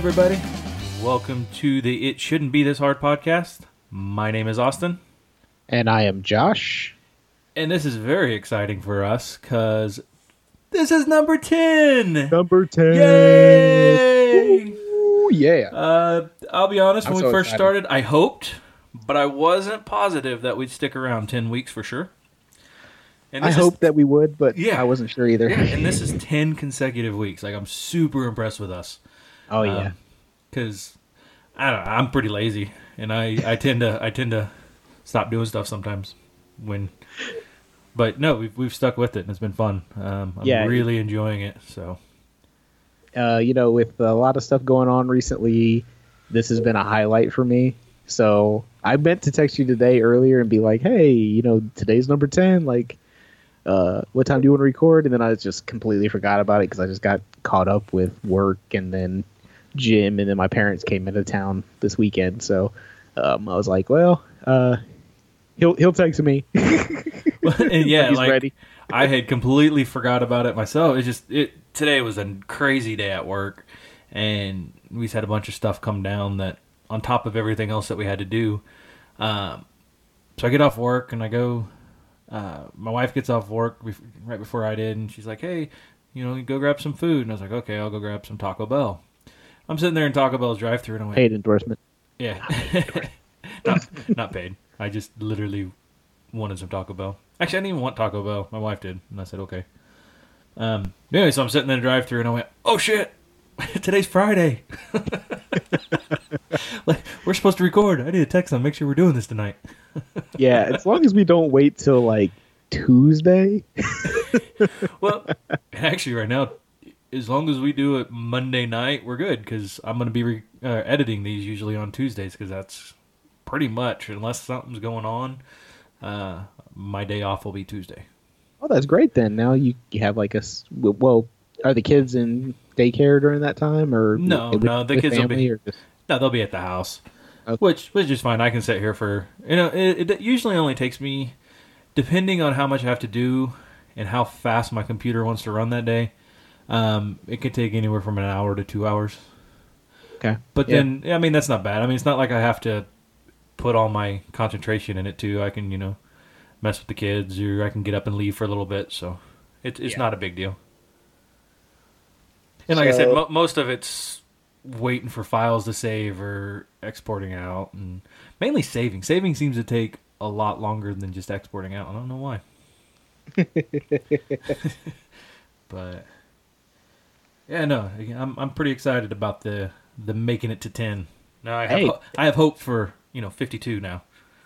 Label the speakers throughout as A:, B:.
A: everybody. Welcome to the It Shouldn't Be This Hard podcast. My name is Austin,
B: And I am Josh.
A: and this is very exciting for us because this is number 10.
B: Number 10.
A: Yay!
B: Ooh, yeah.
A: Uh, I'll be honest,
B: I'm
A: when
B: so
A: we first
B: excited.
A: started, I hoped, but I wasn't positive that we'd stick around 10 weeks for sure. And
B: I
A: this is-
B: hoped that we would, but
A: Yeah.
B: I wasn't sure either.
A: Yeah, and this is 10 consecutive weeks. Like, I'm super impressed with us.
B: Oh, yeah.
A: because I don't know, I'm pretty lazy, and I, I tend to I tend to stop doing stuff sometimes when. But no, we've we've stuck with it, and it's been fun. Um, I'm
B: Yeah.
A: really enjoying it. So
B: uh, you know, with a lot of stuff going on recently, this has been a highlight for me. So I meant to text you today earlier and be like, hey, you know, today's number 10. Like, uh, what time do you want to record? And then I just completely forgot about it because I just got caught up with work and then gym. And then my parents came into town this weekend. So um, I was like, well, uh, he'll, he'll text me.
A: and yeah,
B: He's
A: like
B: ready.
A: I had completely forgot about it myself. It just it today was a crazy day at work, and we just had a bunch of stuff come down that on top of everything else that we had to do. Um, so I get off work and I go. Uh, my wife gets off work bef- right before I did, and she's like, "Hey, you know, go grab some food." And I was like, "Okay, I'll go grab some Taco Bell." I'm sitting there in Taco Bell's drive-through, and I went,
B: Paid endorsement.
A: yeah. not, not paid. I just literally wanted some Taco Bell. Actually, I didn't even want Taco Bell. My wife did. And I said, okay. Um, anyway, so I'm sitting in the drive through and I went, oh shit, today's Friday. like, we're supposed to record. I need to text them, make sure we're doing this tonight.
B: Yeah, as long as we don't wait till like Tuesday.
A: Well, actually, right now, as long as we do it Monday night, we're good because I'm going to be re- uh, editing these usually on Tuesdays because that's pretty much, unless something's going on, uh, my day off will be Tuesday.
B: Oh, that's great then. Now you, you have like a, well, are the kids in daycare during that time or
A: No,
B: with-
A: no, the kids will be-
B: just-
A: No, they'll be at the house,
B: Okay.
A: which which is fine. I can sit here for you know. It, it usually only takes me, depending on how much I have to do and how fast my computer wants to run that day. Um, it could take anywhere from an hour to two hours.
B: Okay.
A: But
B: Yeah.
A: then, I mean, that's not bad. I mean, it's not like I have to put all my concentration in it too. I can, you know, mess with the kids, or I can get up and leave for a little bit. So it, it's
B: Yeah.
A: not a big deal. And like I said, mo- most of it's waiting for files to save or exporting out, and mainly saving. Saving seems to take a lot longer than just exporting out. I don't know why. but yeah, no, I'm I'm pretty excited about the the making it to ten. No, I have
B: Hey.
A: ho- I have hope for you know 52 now.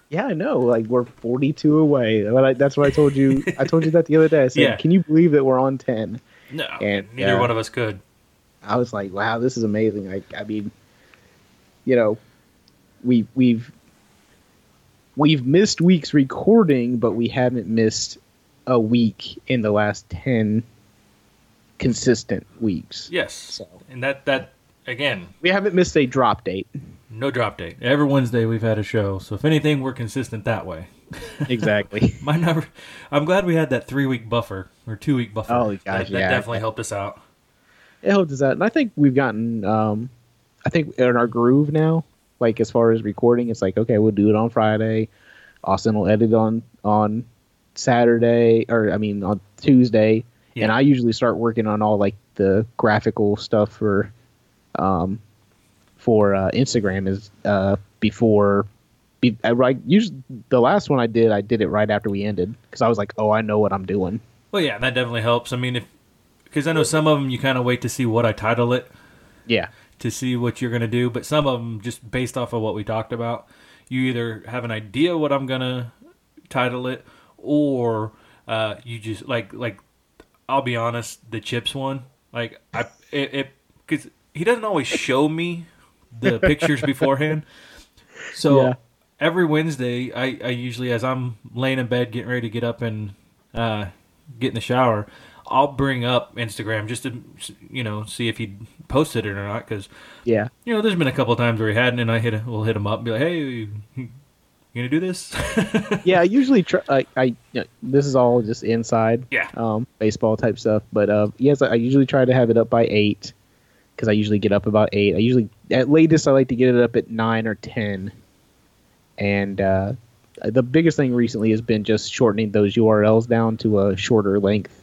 B: Yeah, I know. Like we're 42 away. That's what I told you. I told you that the other day. I said,
A: Yeah.
B: "Can you believe that we're on 10?"
A: No,
B: And,
A: neither
B: uh,
A: one of us could.
B: I was like, "Wow, this is amazing." Like, I mean, you know, we we've we've missed weeks recording, but we haven't missed a week in the last 10 consistent weeks.
A: Yes,
B: So
A: and that that again,
B: we haven't missed a drop date.
A: no drop date. Every Wednesday we've had a show, so if anything, we're consistent that way.
B: Exactly.
A: My number, I'm glad we had that three week buffer or two week buffer.
B: Oh, gosh,
A: that, that
B: yeah.
A: definitely helped us out.
B: it helped us out, and I think we've gotten, um, I think in our groove now. Like as far as recording, it's like okay, we'll do it on Friday. Austin will edit on on Saturday, or I mean on Tuesday,
A: Yeah.
B: and I usually start working on all like the graphical stuff for, um, for uh, Instagram is uh before. Be, I, right, usually the last one I did, I did it right after we ended because I was like, oh, I know what I'm doing.
A: Well, yeah, that definitely helps. I mean, if because I know some of them you kind of wait to see what I title it
B: Yeah,
A: to see what you're gonna do, but some of them just based off of what we talked about, you either have an idea what I'm gonna title it, or uh, you just like like I'll be honest, the chips one, like I it because he doesn't always show me the pictures beforehand, so.
B: Yeah.
A: Every Wednesday, I, I usually, as I'm laying in bed getting ready to get up and uh, get in the shower, I'll bring up Instagram just to, you know, see if he posted it or not. Because
B: yeah.
A: you know, there's been a couple times where he hadn't, and I hit, we'll hit him up and be like, "Hey, you gonna do this?"
B: yeah, I usually try. I, I you know, this is all just inside,
A: Yeah.
B: um, baseball type stuff. But uh, yes, I usually try to have it up by eight, because I usually get up about eight. I usually at latest I like to get it up at nine or ten. And uh, the biggest thing recently has been just shortening those URLs down to a shorter length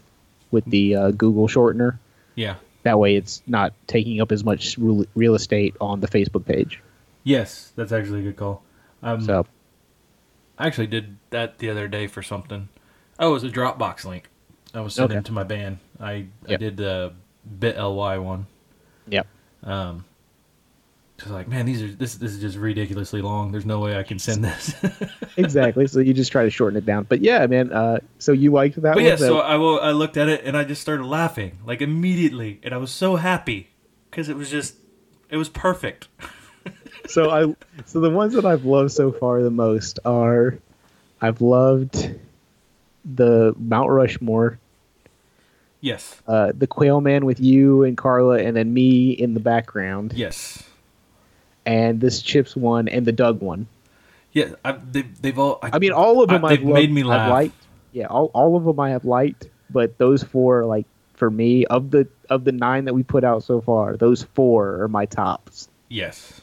B: with the uh, Google shortener.
A: Yeah.
B: That way, it's not taking up as much real, real estate on the Facebook page.
A: Yes, that's actually a good call. Um,
B: So,
A: I actually did that the other day for something. Oh, it was a Dropbox link. I was sending
B: Okay.
A: to my band. I I did the BitLY one.
B: yep.
A: Um, just like man, these are this this is just ridiculously long. There's no way I can send this.
B: exactly. So you just try to shorten it down. But yeah, man. Uh, so you liked that
A: but
B: one?
A: yeah,
B: So-
A: so I will, I looked at it and I just started laughing like immediately, and I was so happy because it was just it was perfect.
B: so I so the ones that I've loved so far the most are I've loved the Mount Rushmore,
A: Yes,
B: uh, the Quail Man with you and Carla, and then me in the background,
A: yes,
B: and this Chips one and the Doug one.
A: yeah. I, they, they've all.
B: I mean, all of them
A: I-
B: loved,
A: made me
B: I've
A: laugh.
B: liked. Yeah, all, all of them I have liked, but those four, like for me, of the of the nine that we put out so far, those four are my tops.
A: Yes.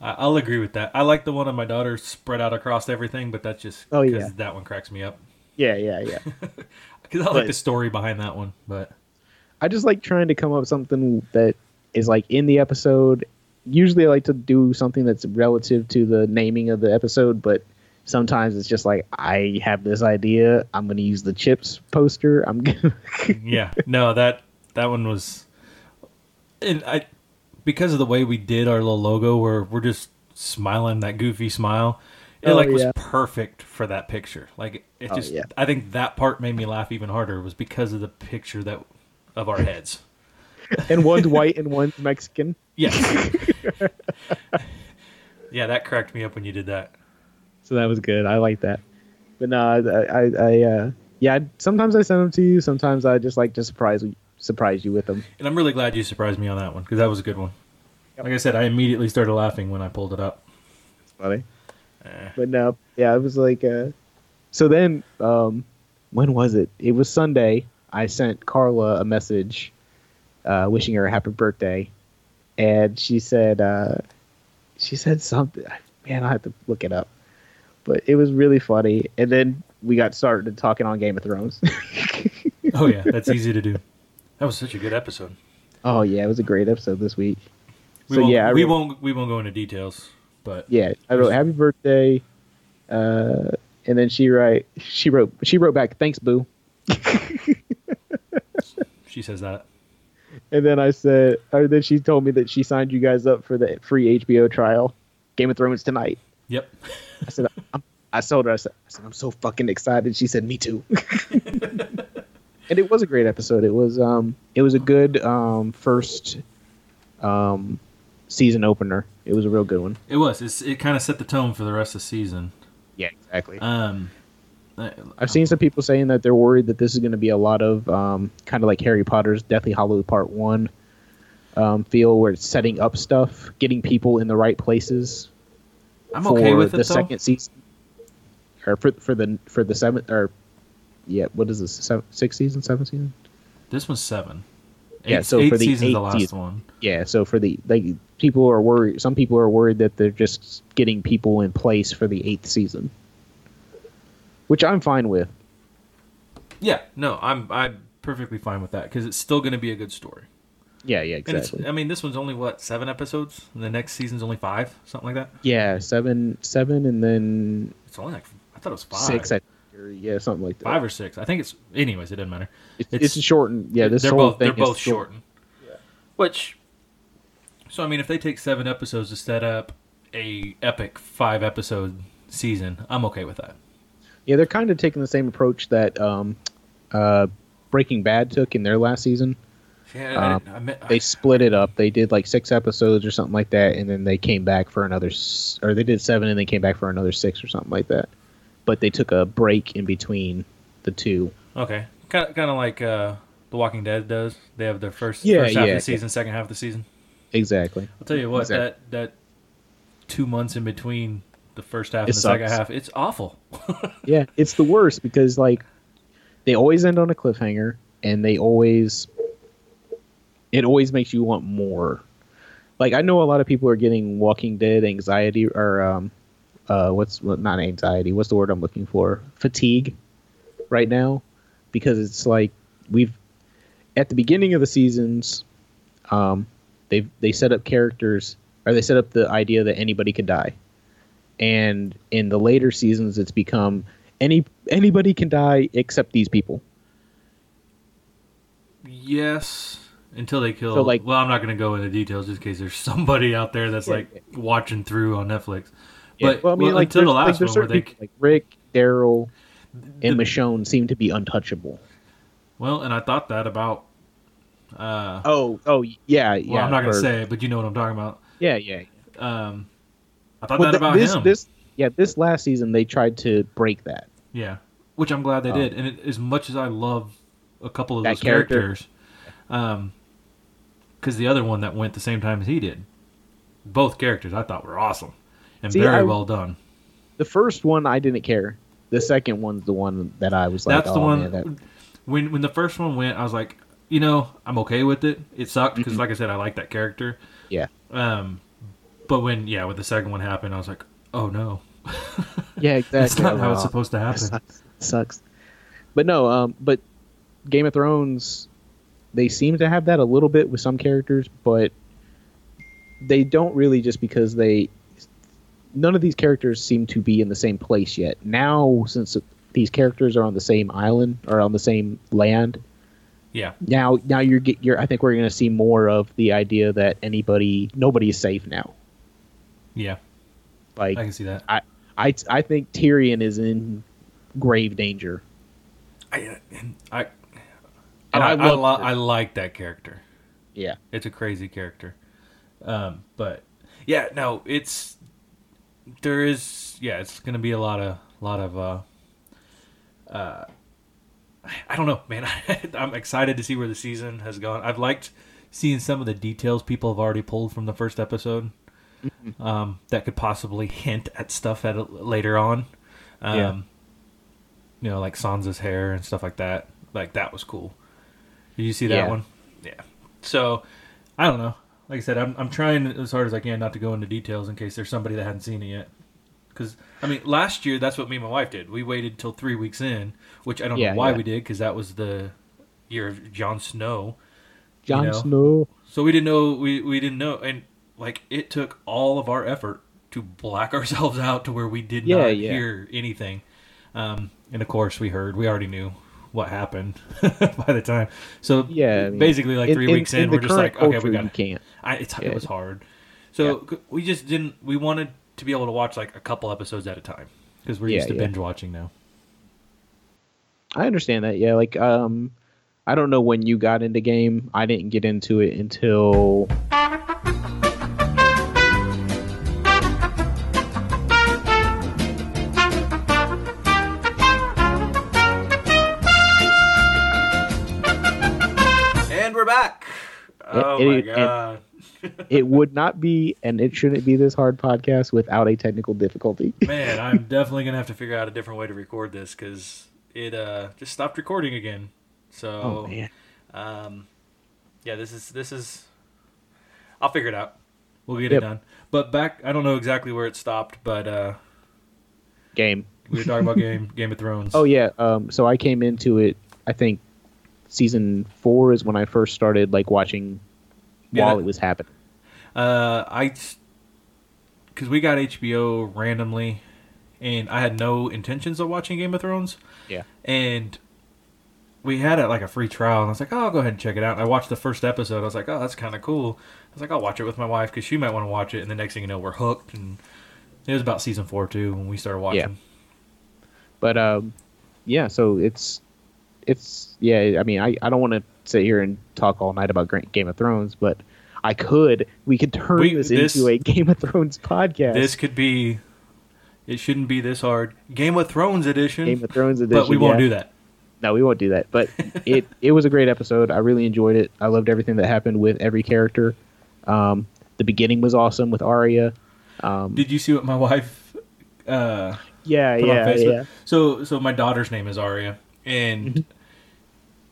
A: I- I'll agree with that. I like the one of my daughter spread out across everything, but that's just
B: Oh,
A: because
B: yeah.
A: that one cracks me up.
B: Yeah, yeah, yeah.
A: Because I like the story behind that one, but
B: I just like trying to come up with something that is like in the episode. Usually, I like to do something that's relative to the naming of the episode, but sometimes it's just like I have this idea. I'm going to use the chips poster. I'm gonna
A: yeah, no that that one was, and I because of the way we did our little logo, where we're just smiling that goofy smile, it
B: Oh,
A: like was
B: yeah.
A: perfect for that picture. Like it
B: Oh,
A: just,
B: yeah.
A: I think that part made me laugh even harder was because of the picture that of our heads.
B: and one's white and one's Mexican.
A: Yes. yeah, that cracked me up when you did that.
B: So that was good. I like that. But no, I, I, I uh, yeah. Sometimes I send them to you. Sometimes I just like to surprise surprise you with them.
A: And I'm really glad you surprised me on that one because that was a good one.
B: Yep.
A: Like I said, I immediately started laughing when I pulled it up.
B: It's funny.
A: Eh.
B: But no, yeah, it was like. Uh, so then, um, when was it? It was Sunday. I sent Carla a message, uh, wishing her a happy birthday, and she said, uh, she said something. Man, I have to look it up. But it was really funny. And then we got started talking on Game of Thrones.
A: Oh yeah, that's easy to do. That was such a good episode.
B: oh yeah, it was a great episode this week.
A: We
B: so
A: won't,
B: yeah,
A: we
B: wrote-
A: won't we won't go into details, but
B: Yeah, I wrote happy birthday, uh, and then she write she wrote she wrote back thanks boo,
A: she says that.
B: and then I said or then she told me that she signed you guys up for the free HBO trial, Game of Thrones tonight.
A: Yep.
B: I said I'm, I told her I said, I said I'm so fucking excited. She said me too. and it was a great episode. It was um it was a good um first um season opener. It was a real good one.
A: It was. It's, it kind of set the tone for the rest of the season.
B: Yeah, exactly.
A: Um, I-
B: I've seen some people saying that they're worried that this is going to be a lot of um, kind of like Harry Potter's Deathly Hollow Part One um, feel, where it's setting up stuff, getting people in the right places
A: I'm
B: for
A: okay with
B: the
A: it though.
B: second season, or for for the for the seventh or yeah, what is this? Seven, sixth season, seventh season?
A: This was seven. Eight,
B: Yeah, so
A: eight
B: for the
A: seasons, the
B: eighth
A: last
B: season.
A: one.
B: Yeah, so for the like people are worried. Some people are worried that they're just getting people in place for the eighth season, which I'm fine with.
A: Yeah, no, I'm I'm perfectly fine with that because it's still going to be a good story.
B: Yeah, yeah,
A: And
B: exactly.
A: I mean, this one's only what seven episodes, and the next season's only five, something like that.
B: Yeah, seven, seven, and then
A: It's only like I thought it was five,
B: six. I think, or yeah, something like that.
A: five or six. I think it's. Anyways, it doesn't matter.
B: It's, it's, a shortened. Yeah, this
A: they're
B: whole
A: both
B: thing
A: they're both shortened. Yeah. Which, so I mean, if they take seven episodes to set up a epic five episode season, I'm okay with that.
B: Yeah, they're kind of taking the same approach that um, uh, Breaking Bad took in their last season.
A: Yeah,
B: Um,
A: I meant-
B: They split it up. They did like six episodes or something like that, and then they came back for another, s- or they did seven and they came back for another six or something like that. But they took a break in between the two.
A: okay, kind of, kind of like uh, The Walking Dead does. They have their first
B: Yeah,
A: first half
B: yeah,
A: of the season, second half of the season.
B: Exactly.
A: I'll tell you what,
B: Exactly.
A: that that two months in between the first half
B: It
A: and the second half, it's awful.
B: Yeah, it's the worst because like they always end on a cliffhanger, and they always it always makes you want more. Like I know a lot of people are getting Walking Dead anxiety or um, uh, what's well, not anxiety? What's the word I'm looking for? Fatigue, right now, because it's like we've at the beginning of the seasons, um, they they set up characters or they set up the idea that anybody could die, and in the later seasons, it's become any anybody can die except these people.
A: Yes, until they kill.
B: So, like-
A: well, I'm not going to go into details just in case there's somebody out there that's
B: Yeah.
A: like watching through on Netflix.
B: Yeah,
A: But well, until the
B: there's-
A: last
B: there's
A: one where
B: certain
A: they
B: people, like Rick, Daryl, and
A: the-
B: Michonne seem to be untouchable.
A: well, and I thought that about. Uh,
B: Oh, oh yeah, yeah.
A: well, I'm not going to
B: or-
A: say it, but you know what I'm talking about.
B: Yeah, yeah.
A: Um, I thought
B: Well,
A: that
B: th-
A: about
B: this,
A: him.
B: this, yeah, this last season they tried to break that.
A: Yeah, which I'm glad they
B: Oh.
A: did. And it, as much as I love a couple of those
B: character.
A: characters, um, because the other one that went the same time as he did, both characters I thought were awesome and
B: See,
A: very
B: I-
A: well done.
B: The first one I didn't care. The second one's the one that I was like,
A: That's the
B: oh,
A: one.
B: man, that-
A: When when the first one went, I was like, you know, I'm okay with it. It sucked because,
B: Mhm.
A: like I said, I like that character.
B: yeah,
A: Um, but when yeah, when the second one happened, I was like, oh no,
B: yeah, exactly.
A: that's not how it's supposed to happen.
B: sucks. sucks. But no, um, but Game of Thrones, they seem to have that a little bit with some characters, but they don't really just because they. None of these characters seem to be in the same place yet. Now, since these characters are on the same island or on the same land,
A: Yeah,
B: now now you're get you're I think we're going to see more of the idea that anybody nobody is safe now.
A: yeah,
B: Like
A: I can see that.
B: I I I think Tyrion is in grave danger.
A: I I
B: And
A: I,
B: I
A: I, lo- I like that character.
B: Yeah.
A: It's a crazy character. Um, but yeah, no, it's there is yeah, it's gonna be a lot of lot of uh uh I don't know, man. I'm excited to see where the season has gone. I've liked seeing some of the details people have already pulled from the first episode. Um, that could possibly hint at stuff at later on. Um,
B: Yeah.
A: you know, like Sansa's hair and stuff like that. Like that was cool. Did you see that
B: Yeah.
A: one? Yeah. So I don't know. Like I said, I'm I'm trying as hard as I can not to go into details in case there's somebody that hadn't seen it yet. Because I mean, last year that's what me and my wife did. We waited till three weeks in, which I don't
B: Yeah,
A: know why
B: yeah.
A: we did because that was the year of Jon Snow.
B: Jon
A: know?
B: Snow.
A: So we didn't know we we didn't know, and like it took all of our effort to black ourselves out to where we did
B: Yeah,
A: not hear anything. Um, and of course, we heard. We already knew what happened by the time. So
B: Yeah, I mean,
A: basically, like three weeks in,
B: the
A: we're just like, okay, we
B: you
A: got.
B: can't.
A: I, it's,
B: Yeah.
A: It was hard. So c- we just didn't. We wanted to be able to watch like a couple episodes at a time because we're
B: Yeah,
A: used to
B: yeah.
A: binge watching now.
B: I understand that. Yeah, like um, I don't know when you got into game. I didn't get into it until
A: Oh
B: it-
A: my
B: it-
A: god.
B: it would not be, and it shouldn't be this hard podcast without a technical difficulty.
A: Man, I'm definitely gonna have to figure out a different way to record this because it uh, just stopped recording again. So,
B: oh
A: um, yeah, this is this is. I'll figure it out. We'll get
B: Yep.
A: it done. But back, I don't know exactly where it stopped, but uh,
B: game.
A: we were talking about game Game of Thrones.
B: Oh yeah. Um, so I came into it. I think season four is when I first started like watching
A: Yeah,
B: while
A: that-
B: it was happening.
A: Uh, I, because we got HBO randomly, and I had no intentions of watching Game of Thrones.
B: Yeah.
A: And we had it like a free trial, and I was like, oh, I'll go ahead and check it out. And I watched the first episode. I was like, oh, that's kind of cool. I was like, I'll watch it with my wife because she might want to watch it. And the next thing you know, we're hooked. And it was about season four too when we started watching. Yeah.
B: But um, yeah. So it's it's yeah. I mean, I I don't want to sit here and talk all night about Game of Thrones, but I could. We could turn
A: We-
B: this,
A: this-
B: into a Game of Thrones podcast.
A: This could be. It shouldn't be this hard. Game of Thrones edition.
B: Game of Thrones edition.
A: but we won't
B: yeah.
A: do that.
B: No, we won't do that. But it it was a great episode. I really enjoyed it. I loved everything that happened with every character. Um, the beginning was awesome with Arya. Um,
A: Did you see what my wife? Uh,
B: yeah,
A: put on
B: yeah,
A: Facebook.
B: yeah.
A: So so my daughter's name is Aria, and
B: Mm-hmm.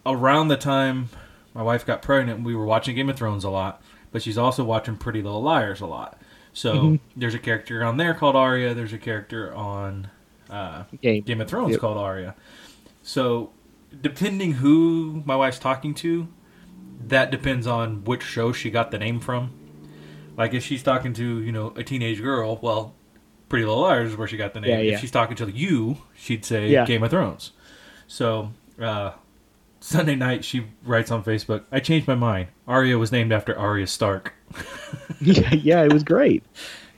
A: around the time my wife got pregnant, we were watching Game of Thrones a lot, but she's also watching Pretty Little Liars a lot. So
B: Mm-hmm.
A: there's a character on there called Arya. There's a character on uh,
B: Game.
A: Game of Thrones
B: Yep.
A: called Arya. So depending who my wife's talking to, that depends on which show she got the name from. Like if she's talking to you know a teenage girl, well, Pretty Little Liars is where she got the name.
B: Yeah, yeah.
A: If she's talking to you, she'd say
B: Yeah.
A: Game of Thrones. So uh, Sunday night, she writes on Facebook, "I changed my mind. Arya was named after Arya Stark."
B: yeah, yeah, it was great.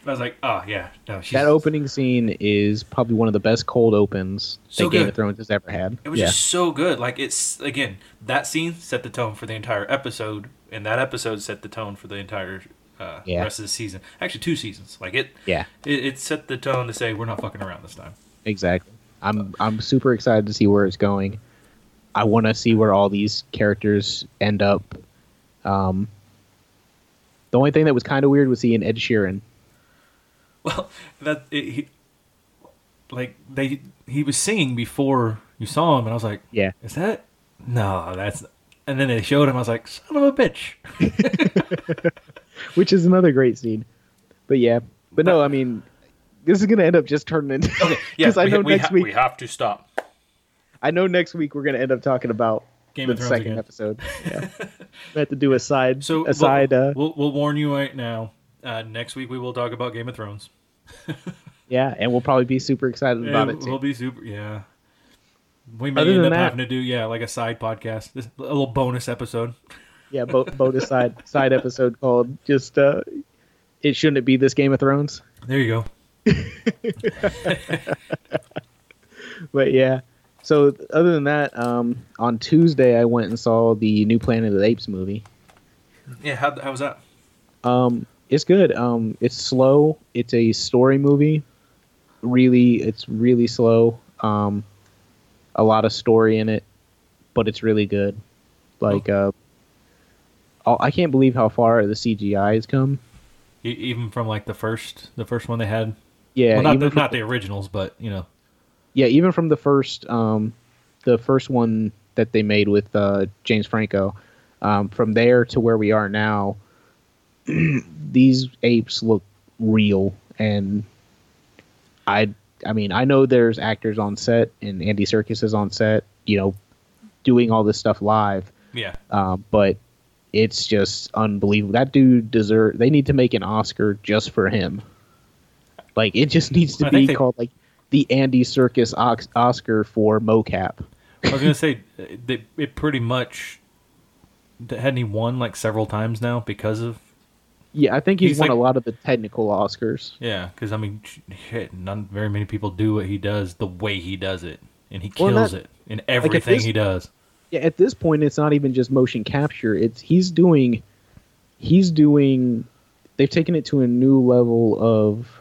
A: I was like, "Oh yeah, no, she's
B: That opening scene is probably one of the best cold opens
A: So
B: that Game of Thrones has ever had.
A: It was
B: yeah.
A: just so good. Like it's again that scene set the tone for the entire episode, and that episode set the tone for the entire uh,
B: Yeah.
A: rest of the season. Actually, two seasons. Like it,
B: yeah,
A: it, it set the tone to say we're not fucking around this time.
B: exactly. I'm I'm super excited to see where it's going. I want to see where all these characters end up. Um, the only thing that was kind of weird was seeing Ed Sheeran.
A: Well, that it, he, like they he was singing before you saw him, and I was like,
B: Yeah,
A: is that no? That's and then they showed him. I was like, son of a bitch.
B: which is another great scene. But yeah, but no, I mean, this is gonna end up just turning into
A: Okay, yeah,
B: because I know
A: we
B: next
A: ha-
B: week.
A: we have to stop.
B: I know next week we're gonna end up talking about
A: Game
B: the
A: of Thrones
B: second
A: again.
B: episode. Yeah, we have to do a side
A: So
B: a side.
A: we'll,
B: Uh,
A: we'll, we'll warn you right now. Uh, next week we will talk about Game of Thrones.
B: yeah, and we'll probably be super excited about
A: Yeah,
B: it too.
A: We'll be super. Yeah. We may
B: Other
A: end up
B: that,
A: having to do yeah like a side podcast, this, a little bonus episode.
B: Yeah, bo- bonus side side episode called just uh, it shouldn't be this Game of Thrones.
A: There you go.
B: But yeah. So other than that, um, on Tuesday I went and saw the new Planet of the Apes movie.
A: Yeah. How, how was that?
B: Um, it's good. Um, it's slow. It's a story movie. Really, it's really slow. Um, a lot of story in it, but it's really good. Like, uh, oh, I can't believe how far the CGI has come.
A: Even from like the first the first one they had.
B: Yeah,
A: well, not the, not the originals, but you know.
B: yeah, even from the first, um, the first one that they made with uh, James Franco. Um, from there to where we are now, these apes look real, and I, I mean, I know there's actors on set, and Andy Serkis is on set, you know, doing all this stuff live,
A: Yeah.
B: um, but it's just unbelievable. That dude deserve. They need to make an Oscar just for him. Like it just needs to
A: I
B: be
A: they-
B: called like the Andy Serkis Ox- Oscar for mocap.
A: I was gonna say they, it pretty much hadn't he won like several times now because of
B: Yeah, I think he's,
A: He's
B: won
A: like-
B: a lot of the technical Oscars.
A: yeah because I mean shit none very many people do what he does the way he does it and he
B: Well,
A: kills
B: that-
A: it in everything
B: this-
A: he does.
B: Yeah, at this point, it's not even just motion capture. It's he's doing, he's doing. They've taken it to a new level of.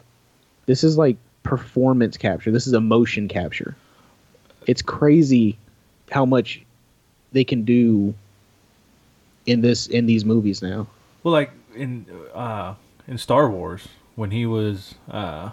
B: This is like performance capture. This is emotion capture. It's crazy how much they can do in this in these movies now.
A: Well, like in uh, in Star Wars when he was uh,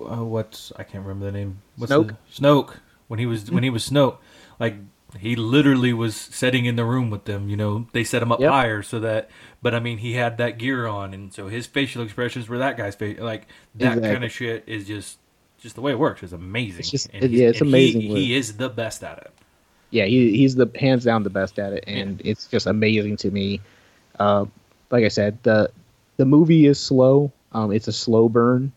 A: uh, what's I can't remember the name. What's
B: Snoke?
A: The, Snoke. When he was when he was Snoke, like he literally was sitting in the room with them. You know, they set him up
B: Yep.
A: higher so that. But I mean, he had that gear on, and so his facial expressions were that guy's face. Like that
B: Exactly.
A: kind of shit is just just the way it works. It's amazing.
B: It's just-
A: And
B: it- yeah, it's amazing
A: He, he is the best at it.
B: yeah, he, he's the hands down the best at it, and it's just amazing to me. Uh, like I said, the the movie is slow. Um, it's a slow burn,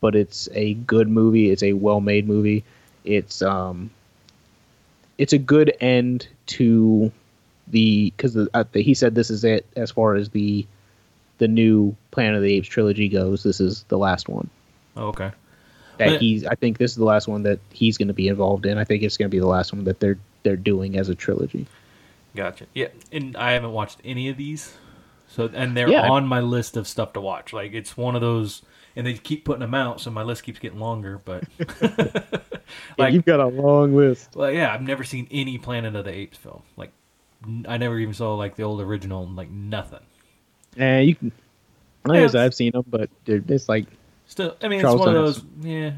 B: but it's a good movie. It's a well made movie. It's um, it's a good end to the because the, uh, the, he said this is it as far as the the new Planet of the Apes trilogy goes. This is the last one
A: Oh, okay.
B: that
A: But-
B: he's. I think this is the last one that he's going to be involved in. I think it's going to be the last one that they're they're doing as a trilogy.
A: Gotcha. Yeah, and I haven't watched any of these, so and they're
B: Yeah.
A: on my list of stuff to watch. Like it's one of those, and they keep putting them out, so my list keeps getting longer. But
B: Yeah,
A: like,
B: you've got a long list.
A: well, yeah, I've never seen any Planet of the Apes film. Like, n- I never even saw like the old original. Like nothing.
B: And you can.
A: Yeah,
B: I
A: it's-
B: I've seen them, but dude, it's like
A: Still, I mean,
B: Charles
A: it's one of those. Yeah,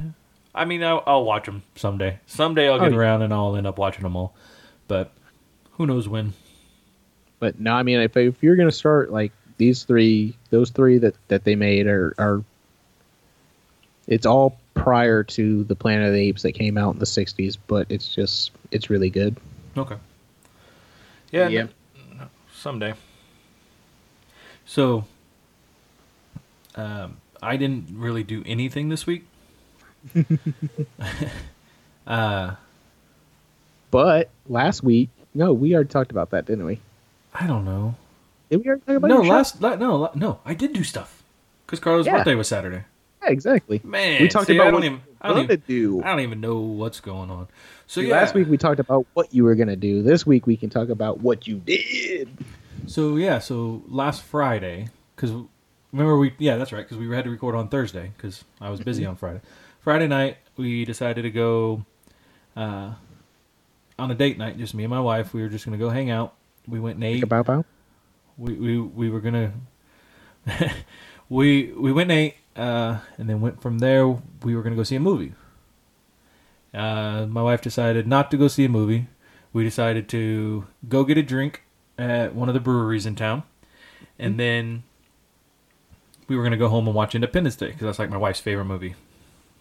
A: I mean, I'll, I'll watch them someday. Someday I'll
B: Oh,
A: get
B: yeah.
A: around and I'll end up watching them all. But who knows when?
B: But no, I mean, if if you're gonna start like these three, those three that that they made are are, it's all prior to the Planet of the Apes that came out in the '60s, but it's just it's really good.
A: Okay. Yeah.
B: Yeah.
A: n- n- someday. So, um, I didn't really do anything this week. uh,
B: But last week, no, we already talked about that, didn't we?
A: I don't know.
B: Did we already talk about
A: No, last la- no la- no, I did do stuff because Carla's
B: Yeah.
A: birthday was Saturday.
B: Yeah, exactly.
A: Man,
B: we talked
A: see,
B: about
A: I don't
B: what
A: even, I don't even,
B: do.
A: I don't even know what's going on. So
B: See,
A: yeah,
B: Last week we talked about what you were gonna do. This week we can talk about what you did.
A: So yeah, so last Friday, because remember we yeah that's right because we had to record on Thursday because I was busy on Friday. Friday night we decided to go uh, on a date night, just me and my wife. We were just gonna go hang out. We went and ate.
B: About bow.
A: We we we were gonna we we went and ate, uh, and then went from there. We were gonna go see a movie. Uh, my wife decided not to go see a movie. We decided to go get a drink at one of the breweries in town, and then we were gonna go home and watch Independence Day because that's like my wife's favorite movie.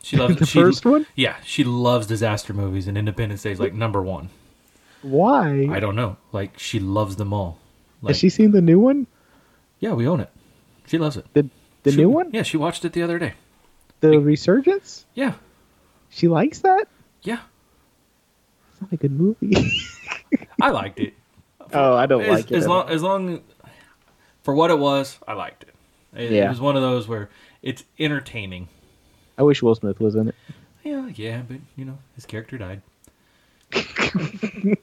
A: She loves
B: the
A: she,
B: first one.
A: Yeah, she loves disaster movies, and Independence Day is like number one.
B: Why?
A: I don't know, like she loves them all. Like,
B: Has she seen the new one?
A: yeah, we own it. She loves it.
B: The the
A: She-
B: new one?
A: Yeah, she watched it the other day.
B: The Resurgence?
A: Yeah,
B: She likes that?
A: yeah,
B: It's not a good movie.
A: I liked it.
B: oh, I don't
A: as,
B: like it.
A: as long as long for what it was, I liked it. It, it was one of those where it's entertaining.
B: I wish Will Smith was in it.
A: Yeah, yeah, but you know his character died. and,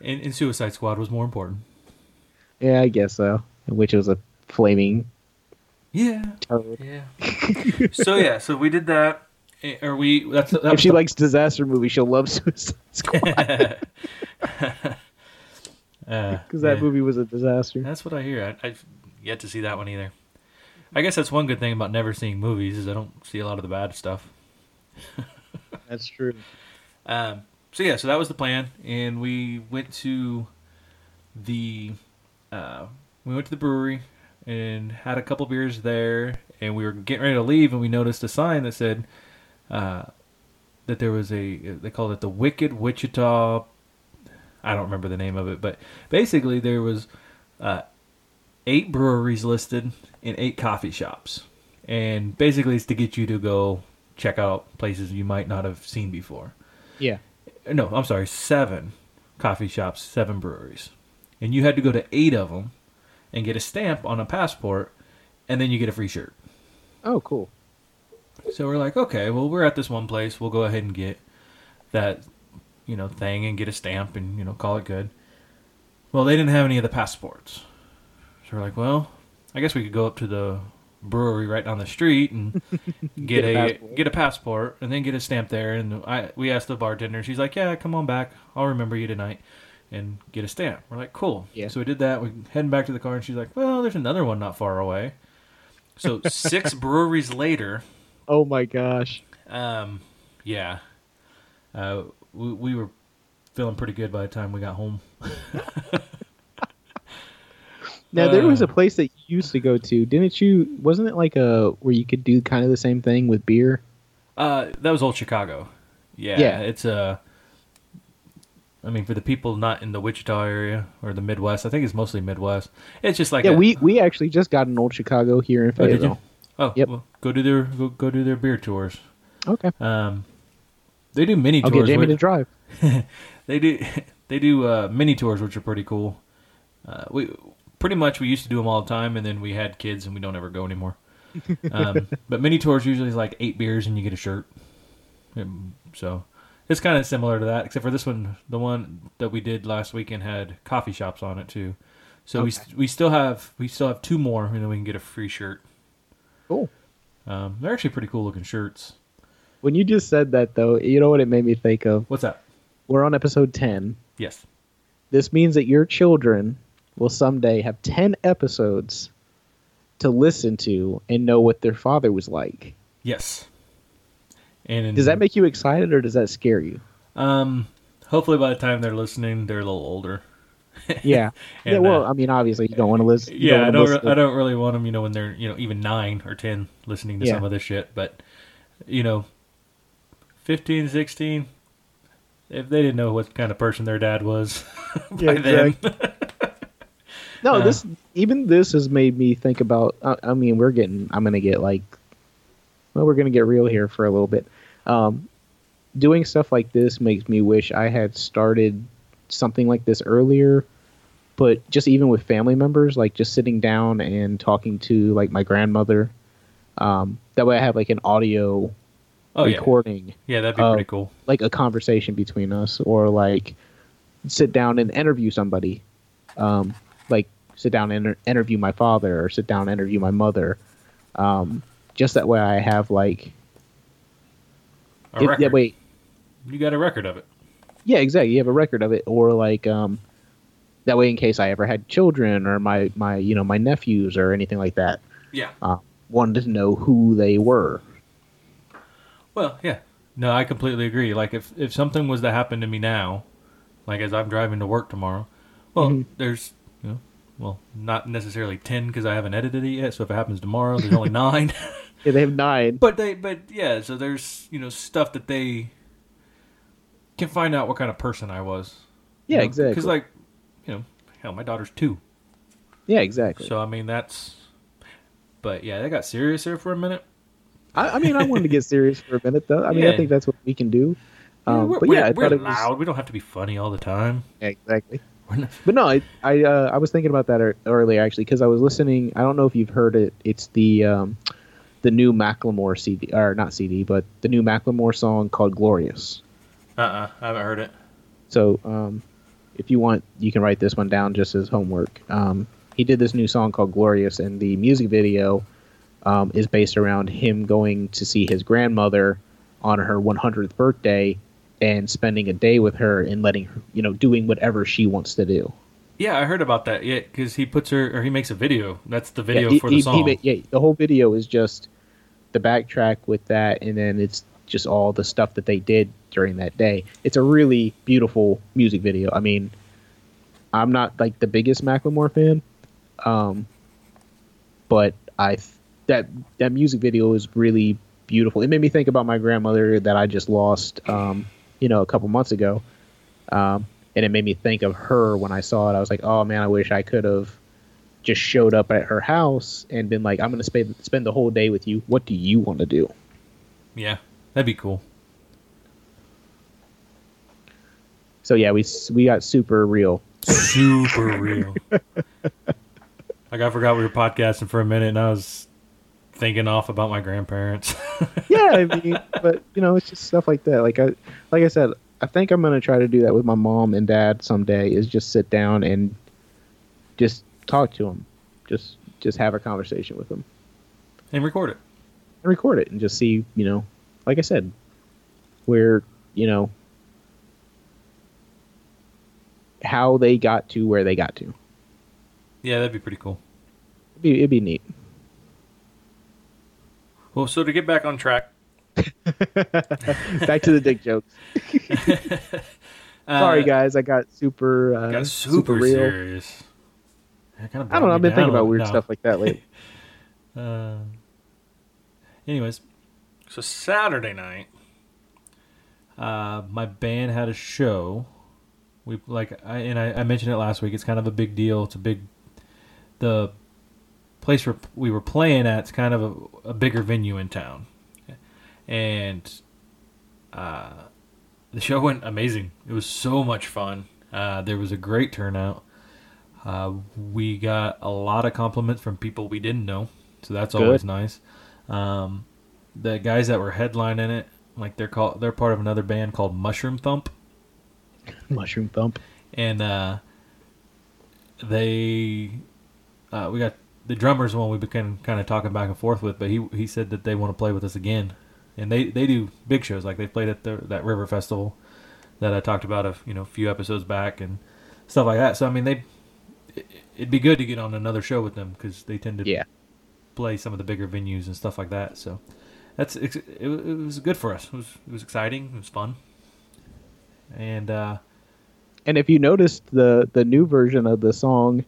A: and Suicide Squad was more important.
B: Yeah, I guess so. Which was a flaming
A: Yeah,
B: turd.
A: yeah. so yeah, so we did that. Eh, Or we that's that
B: If she
A: the-
B: likes disaster movies, she'll love Suicide Squad
A: uh,
B: because that
A: yeah.
B: movie was a disaster.
A: That's what I hear. I, I've yet to see that one either. I guess that's one good thing about never seeing movies is I don't see a lot of the bad stuff.
B: That's true.
A: Um, so yeah, so that was the plan, and we went to the uh, we went to the brewery and had a couple beers there, and we were getting ready to leave, and we noticed a sign that said uh, that there was a they called it the Wicked Wichita. I don't remember the name of it, but basically there was uh, eight breweries listed and eight coffee shops, and basically it's to get you to go check out places you might not have seen before
B: Yeah.
A: no, I'm sorry, seven coffee shops, seven breweries, and you had to go to eight of them and get a stamp on a passport, and then you get a free shirt.
B: Oh, cool.
A: So we're like, okay, well, we're at this one place. We'll go ahead and get that, you know, thing and get a stamp and you know call it good. Well, they didn't have any of the passports, so we're like, well, I guess we could go up to the brewery right down the street and get,
B: Get a passport.
A: get a passport and then get a stamp there. And I we asked the bartender, she's like, yeah, come on back, I'll remember you tonight, and get a stamp. We're like, cool.
B: Yeah.
A: So we did that. We heading back to the car, and she's like, well, there's another one not far away. So six breweries later.
B: Oh my gosh.
A: Um, yeah. Uh, we, we were feeling pretty good by the time we got home.
B: Now there was a place that you used to go to, didn't you? Wasn't it like a where you could do kind of the same thing with beer?
A: Uh, that was old Chicago. Yeah,
B: Yeah.
A: it's Uh, I mean, for the people not in the Wichita area or the Midwest, I think it's mostly Midwest. It's just like
B: yeah,
A: a-
B: we we actually just got an old Chicago here in
A: Oh?
B: Fayetteville.
A: Oh,
B: Yep.
A: well, go do their go, go do their beer tours.
B: Okay,
A: Um, they do mini
B: I'll
A: tours.
B: get Jamie
A: which-
B: to drive.
A: they do they do uh, mini tours, which are pretty cool. Uh, we pretty much we used to do them all the time, and then we had kids, and we don't ever go anymore. Um, but mini tours usually is like eight beers, and you get a shirt. Um, so it's kind of similar to that, except for this one, the one that we did last weekend had coffee shops on it too. So we
B: Okay.
A: st- we still have we still have two more, and then we can get a free shirt.
B: Cool.
A: Um, they're actually pretty cool looking shirts.
B: When you just said that, though, you know what it made me think of?
A: What's that?
B: We're on episode ten.
A: Yes.
B: This means that your children will someday have ten episodes to listen to and know what their father was like.
A: Yes. And
B: Does that make you excited or does that scare you?
A: Um, hopefully by the time they're listening, they're a little older.
B: Yeah. yeah. Well,
A: uh,
B: I mean, obviously, you don't want to listen.
A: yeah, I
B: wanna
A: don't. Re- I don't really want them, you know, when they're you know even nine or ten listening to
B: Yeah.
A: some of this shit. But you know, 15, 16, if they didn't know what kind of person their dad was by
B: Yeah,
A: then,
B: No,
A: Uh,
B: this even this has made me think about. I, I mean, we're getting. I'm gonna get like. Well, we're gonna get real here for a little bit. Um, doing stuff like this makes me wish I had started something like this earlier. But just even with family members, like just sitting down and talking to like my grandmother. Um, that way, I have like an audio
A: oh
B: recording
A: yeah, that'd be
B: Uh,
A: pretty cool.
B: like a conversation between us or like sit down and interview somebody um like sit down and inter- interview my father or sit down and interview my mother um just that way i have like
A: A
B: it-
A: record.
B: that way
A: you got a record of it.
B: yeah exactly you have a record of it or like um that way in case i ever had children or my my you know my nephews or anything like that
A: Yeah.
B: uh, wanted to know who they were
A: Well, yeah. No, I completely agree. Like if if something was to happen to me now, like as I'm driving to work tomorrow, well,
B: Mhm.
A: there's you know, well, not necessarily ten because I haven't edited it yet. So if it happens tomorrow, there's only nine.
B: yeah, they have nine
A: But they, but yeah. So there's you know stuff that they can find out what kind of person I was.
B: yeah exactly
A: Because like, you know, hell, my daughter's two.
B: yeah exactly
A: So I mean that's. But yeah, they got serious there for a minute.
B: I, I mean, I wanted to get serious for a minute, though. I mean, I think that's what we can do. Um,
A: we're,
B: but
A: we're,
B: yeah,
A: we're
B: thought it was
A: loud. We don't have to be funny all the time.
B: Yeah, exactly.
A: Not,
B: But no, I I, uh, I was thinking about that earlier actually because I was listening. I don't know if you've heard it. It's the um, the new Macklemore CD or not CD, but the new Macklemore song called "Glorious."
A: uh-uh, I haven't heard it.
B: So um, if you want, you can write this one down just as homework. Um, he did this new song called "Glorious," and the music video um, is based around him going to see his grandmother on her 100th birthday and spending a day with her and letting her, you know, doing whatever she wants to do.
A: Yeah, I heard about that. Yeah, because he puts her or he makes a video. That's the video
B: yeah,
A: for
B: he-
A: the
B: he- he
A: song.
B: yeah, the whole video is just the backtrack with that, and then it's just all the stuff that they did during that day. It's a really beautiful music video. I mean, I'm not like the biggest Macklemore fan, um, but I that that music video is really beautiful. It made me think about my grandmother that I just lost, um, you know, a couple months ago, um, and it made me think of her when I saw it. I was like, oh man, I wish I could have just showed up at her house and been like, I'm going to spend spend the whole day with you. What do you want to do?
A: yeah, that'd be cool.
B: So yeah, we we got super real.
A: Super real. like I forgot we were podcasting for a minute, and I was thinking off about my grandparents.
B: Yeah, I mean, but you know, it's just stuff like that. Like I like I said, I think I'm going to try to do that with my mom and dad someday. Is just sit down and just talk to them, just just have a conversation with them
A: and record it.
B: and record it and just see, you know, like I said, where you know how they got to where they got to.
A: Yeah, that'd be pretty cool.
B: It'd be, it'd be neat.
A: Well, so to get back on track.
B: Back to the dick jokes.
A: uh,
B: Sorry, guys, I got super uh,
A: Got super,
B: real.
A: serious. Kinda
B: I don't know. I've been thinking about weird stuff like that lately.
A: Uh, anyways, so Saturday night, uh, my band had a show. We like I and I, I mentioned it last week. It's kind of a big deal. It's a big the place where we were playing at. It's kind of a, a bigger venue in town, and uh, the show went amazing. It was so much fun. Uh, there was a great turnout. Uh, we got a lot of compliments from people we didn't know, so that's
B: Good.
A: always nice. Um, the guys that were headlining it, like they're called, they're part of another band called Mushroom Thump,
B: Mushroom thump.
A: and uh, they, uh, we got the drummer's one we've been kind of talking back and forth with, but he he said that they want to play with us again, and they they do big shows like they played at the, that River Festival that I talked about a you know few episodes back and stuff like that. So I mean they. it- It'd be good to get on another show with them because they tend to
B: Yeah.
A: play some of the bigger venues and stuff like that. So that's it, it was good for us. It was it was exciting. It was fun, and uh,
B: And if you noticed the the new version of the song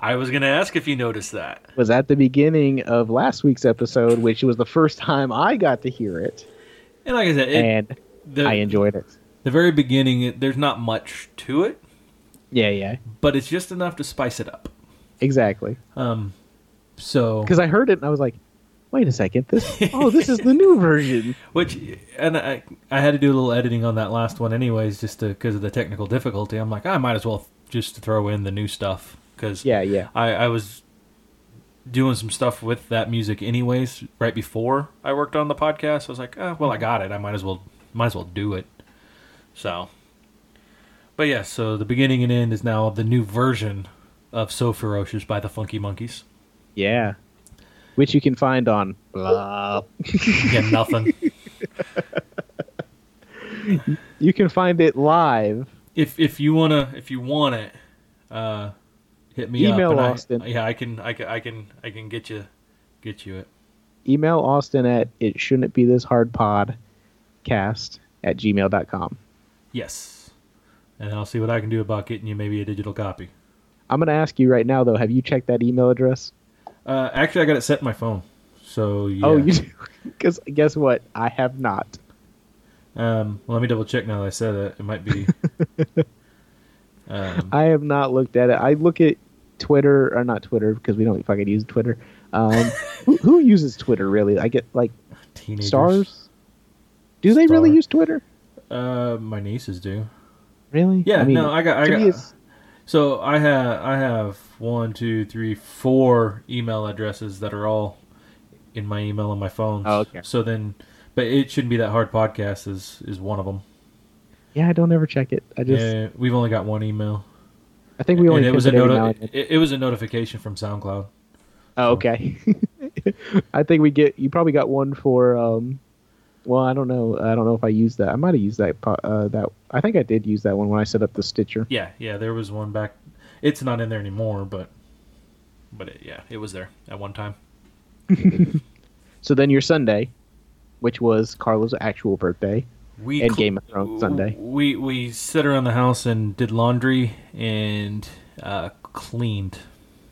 A: I was gonna ask if you noticed that.
B: was at the beginning of last week's episode, which was the first time I got to hear it,
A: And like I said, it,
B: and
A: the,
B: I enjoyed it.
A: the very beginning, there's not much to it,
B: Yeah, yeah,
A: but it's just enough to spice it up.
B: exactly.
A: Um, so
B: Because I heard it and I was like, "Wait a second, this oh, this is the new version."
A: which and I I had to do a little editing on that last one anyways, just because of the technical difficulty. I'm like, I might as well just throw in the new stuff because
B: Yeah, yeah,
A: I I was doing some stuff with that music anyways right before I worked on the podcast. I was like, oh, well, I got it. I might as well might as well do it. So, but yeah, so the beginning and end is now the new version of So Ferocious by the Funky Monkeys.
B: yeah. Which you can find on blah.
A: Yeah, nothing.
B: You can find it live.
A: if if you wanna if you want it, uh, hit me
B: Email
A: up. and I-
B: Austin.
A: yeah, I can I can I can I can get you get you it.
B: Email Austin at it shouldn't be this hard podcast at gmail.com.
A: Yes, and I'll see what I can do about getting you maybe a digital copy.
B: I'm gonna ask you right now though, have you checked that email address?
A: Uh, actually, I got it set in my phone. So yeah.
B: Oh, you do? Because guess what? I have not.
A: Um, well, let me double check now that I said it. It might be. um,
B: I have not looked at it. I look at Twitter or not Twitter because we don't fucking use Twitter. Um, who, who uses Twitter really? I get like
A: teenagers.
B: stars. Do they really use Twitter?
A: Uh, my nieces do.
B: Really?
A: Yeah. no, I got. I got. So I have I have one, two, three, four email addresses that are all in my email on my phone.
B: Oh, okay.
A: So then, but it shouldn't be that hard. Podcast is is one of them.
B: yeah, I don't ever check it. I just
A: Yeah, we've only got one email.
B: I think we only
A: and it was a
B: pick it every now
A: noti- it, it was a notification from SoundCloud.
B: Oh, okay. I think we get you probably got one for um well, I don't know. I don't know if I used that. I might have used that uh that I think I did use that one when I set up the Stitcher.
A: Yeah, yeah, there was one back. It's not in there anymore, but but it, yeah, it was there at one time.
B: So then your Sunday, which was Carla's actual birthday,
A: We
B: And
A: cl-
B: Game of Thrones Sunday.
A: We we sat around the house and did laundry and uh, cleaned.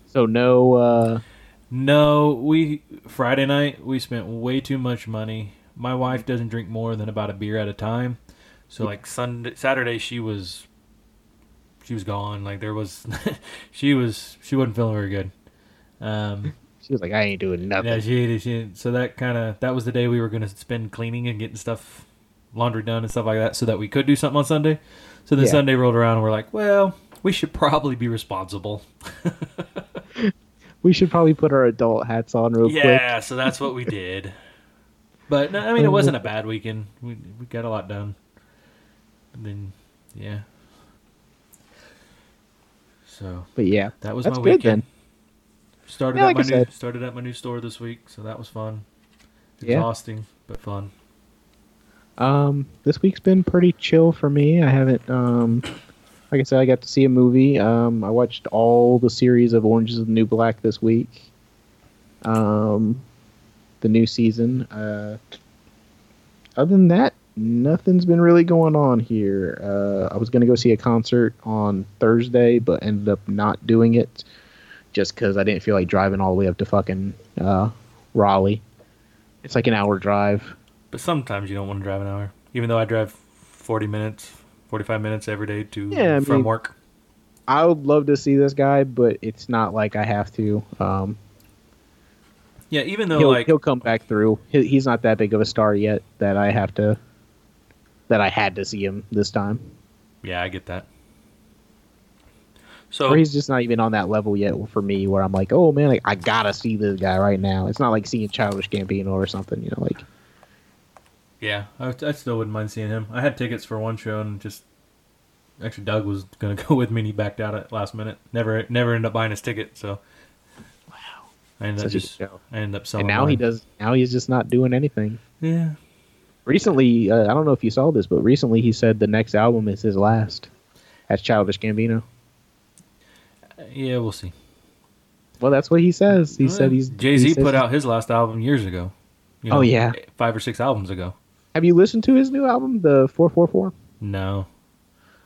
B: so no uh
A: No, we Friday night we spent way too much money. My wife doesn't drink more than about a beer at a time, so like Sunday, Saturday she was she was gone. Like there was she was she wasn't feeling very good. Um,
B: she was like I ain't doing nothing.
A: yeah, she, she so that kind of that was the day we were going to spend cleaning and getting stuff laundry done and stuff like that, so that we could do something on Sunday. So then
B: Yeah.
A: Sunday rolled around and we're like, well, we should probably be responsible.
B: We should probably put our adult hats on real quick.
A: Yeah, so that's what we did. But no, I mean, it um, wasn't a bad weekend. We we got a lot done. And then, yeah. So
B: But yeah,
A: that was my weekend.
B: then.
A: Started
B: Yeah,
A: at
B: like
A: my
B: I
A: new
B: said.
A: started at my new store this week, so that was fun.
B: Yeah.
A: Exhausting, but fun.
B: Um, this week's been pretty chill for me. I haven't, um, like I said, I got to see a movie. Um, I watched all the series of Orange is the New Black this week. Um, the new season. Uh, other than that, nothing's been really going on here. Uh, I was gonna go see a concert on Thursday, but ended up not doing it just because I didn't feel like driving all the way up to fucking uh, Raleigh. It's like an hour drive.
A: But sometimes you don't want to drive an hour, even though I drive forty minutes, forty-five minutes every day to
B: Yeah,
A: from
B: mean-
A: work.
B: I would love to see this guy, but it's not like I have to. Um,
A: Yeah, even though
B: he'll,
A: like
B: he'll come back through. He, he's not that big of a star yet that I have to. That I had to see him this time,
A: yeah, I get that. So
B: or he's just not even on that level yet for me. Where I'm like, oh man, like, I gotta see this guy right now. It's not like seeing Childish Gambino or something, you know. Like,
A: Yeah, I, I still wouldn't mind seeing him. I had tickets for one show and just actually Doug was gonna go with me and he backed out at last minute. Never never ended up buying his ticket, so
B: wow,
A: I ended
B: Such a
A: just
B: show.
A: I ended up selling.
B: and now he does. Now he's just not doing anything.
A: Yeah,
B: Recently, uh, I don't know if you saw this, but recently he said the next album is his last. That's Childish Gambino.
A: yeah, we'll see.
B: Well, that's what he says. He said he's
A: Jay Z
B: says
A: put out his last album years ago. You
B: Oh, yeah.
A: five or six albums ago.
B: Have you listened to his new album, the 444?
A: No,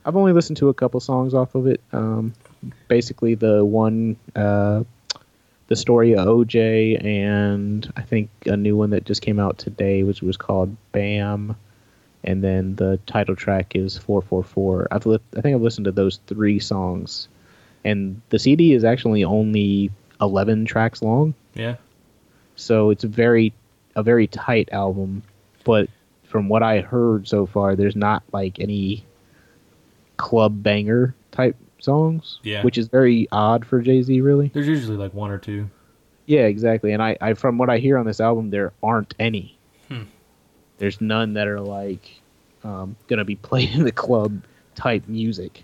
B: I've only listened to a couple songs off of it. Um, basically, the one, uh, the story of OJ, and I think a new one that just came out today, which was called Bam, and then the title track is Four Four Four. I've li- I think I've listened to those three songs, and the CD is actually only eleven tracks long,
A: Yeah.
B: so it's a very a very tight album. But from what I heard so far, there's not like any club banger type songs,
A: Yeah.
B: which is very odd for Jay Z, really.
A: There's usually like one or two.
B: Yeah, exactly. And I, I from what I hear on this album, there aren't any.
A: Hmm.
B: There's none that are like um, gonna be played in the club type music.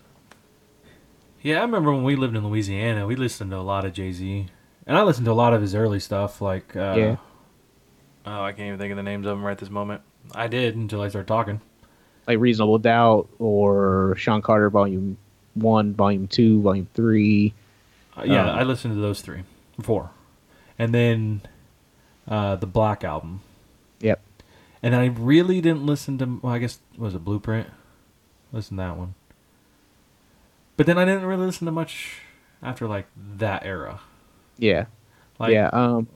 A: Yeah, I remember when we lived in Louisiana, we listened to a lot of Jay Z, and I listened to a lot of his early stuff. Like, uh,
B: Yeah.
A: oh, I can't even think of the names of them right this moment. I did until I started talking.
B: Like Reasonable Doubt or Sean Carter Volume One, Volume Two, Volume Three.
A: Uh, yeah,
B: Um,
A: I listened to those three, four, and then uh, the Black album,
B: Yep.
A: and I really didn't listen to. Well, I guess was it Blueprint? Listen to that one, but then I didn't really listen to much after like that era.
B: Yeah.
A: Like,
B: yeah. Um,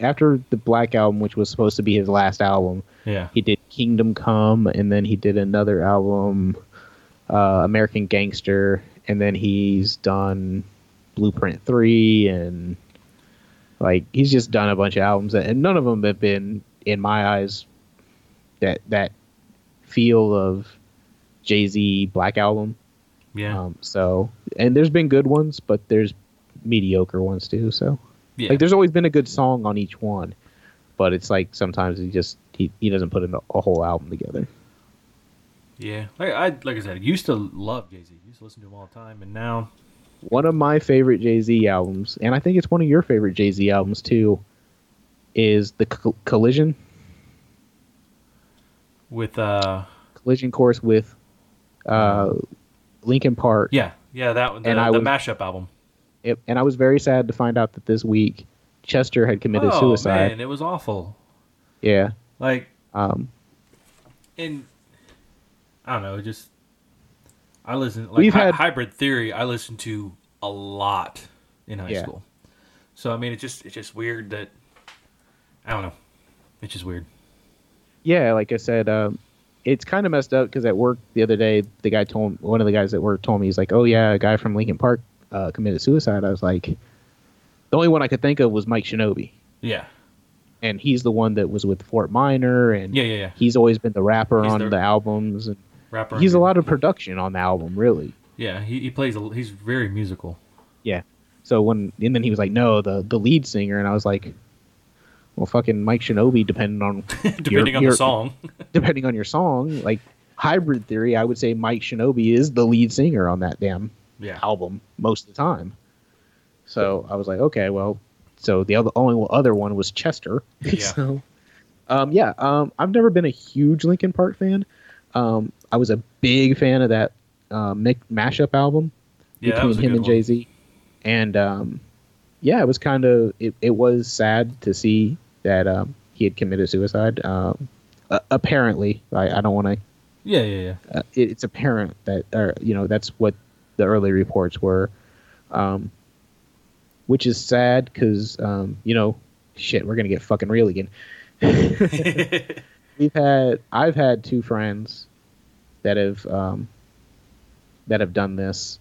B: after the Black album, which was supposed to be his last album,
A: yeah,
B: he did Kingdom Come, and then he did another album, uh, American Gangster, and then he's done Blueprint Three, and like he's just done a bunch of albums, and none of them have been, in my eyes, that that feel of Jay Z Black album.
A: yeah,
B: Um, so, and there's been good ones, but there's mediocre ones too. So,
A: yeah.
B: like, there's always been a good song on each one, but it's like sometimes he just he, he doesn't put in a, a whole album together.
A: Yeah, like I like I said, used to love Jay Z. Used to listen to him all the time, and now
B: One of my favorite Jay Z albums, and I think it's one of your favorite Jay Z albums too, is the Col- Collision
A: with uh,
B: Collision course with uh, Linkin Park.
A: yeah, yeah, that one, the,
B: And I
A: the
B: was-
A: mashup album.
B: It- and I was very sad to find out that this week Chester had committed
A: oh
B: suicide.
A: man, it was awful.
B: Yeah.
A: Like,
B: Um,
A: and I don't know, just I listen like
B: We've
A: hy-
B: had-
A: hybrid theory. I listened to a lot in high
B: Yeah.
A: school, so I mean, it's just it's just weird that I don't know. It's just weird.
B: yeah, like I said, um, it's kind of messed up because at work the other day, the guy told one of the guys at work told me he's like, "Oh yeah, a guy from Linkin Park uh, committed suicide." I was like, the only one I could think of was Mike Shinoda,
A: Yeah,
B: and he's the one that was with Fort Minor, and
A: yeah, yeah, yeah.
B: he's always been the rapper
A: He's
B: on
A: the-
B: the albums, and
A: Rapper.
B: he's a lot of production on the album, really.
A: Yeah, he, he plays. A, he's very musical.
B: Yeah. So when and then he was like, "No, the the lead singer," and I was like, "Well, fucking Mike Shinoda, depending on
A: Depending on
B: your-
A: the song.
B: depending on your song, like hybrid theory, I would say Mike Shinoda is the lead singer on that damn
A: yeah.
B: album most of the time. So I was like, okay, well, so the other only other one was Chester.
A: Yeah.
B: so, um, yeah, um, I've never been a huge Linkin Park fan. Um, I was a big fan of that uh, mashup album
A: Yeah,
B: between him and. Jay Z, and um, yeah, it was kind of it, it was sad to see that um, he had committed suicide. Um, uh, apparently, I, I don't want to
A: Yeah, yeah, yeah.
B: uh, it, it's apparent that, or you know, that's what the early reports were, um, which is sad because, um, you know, shit, we're gonna get fucking real again. We've had, I've had two friends that have, um, that have done this,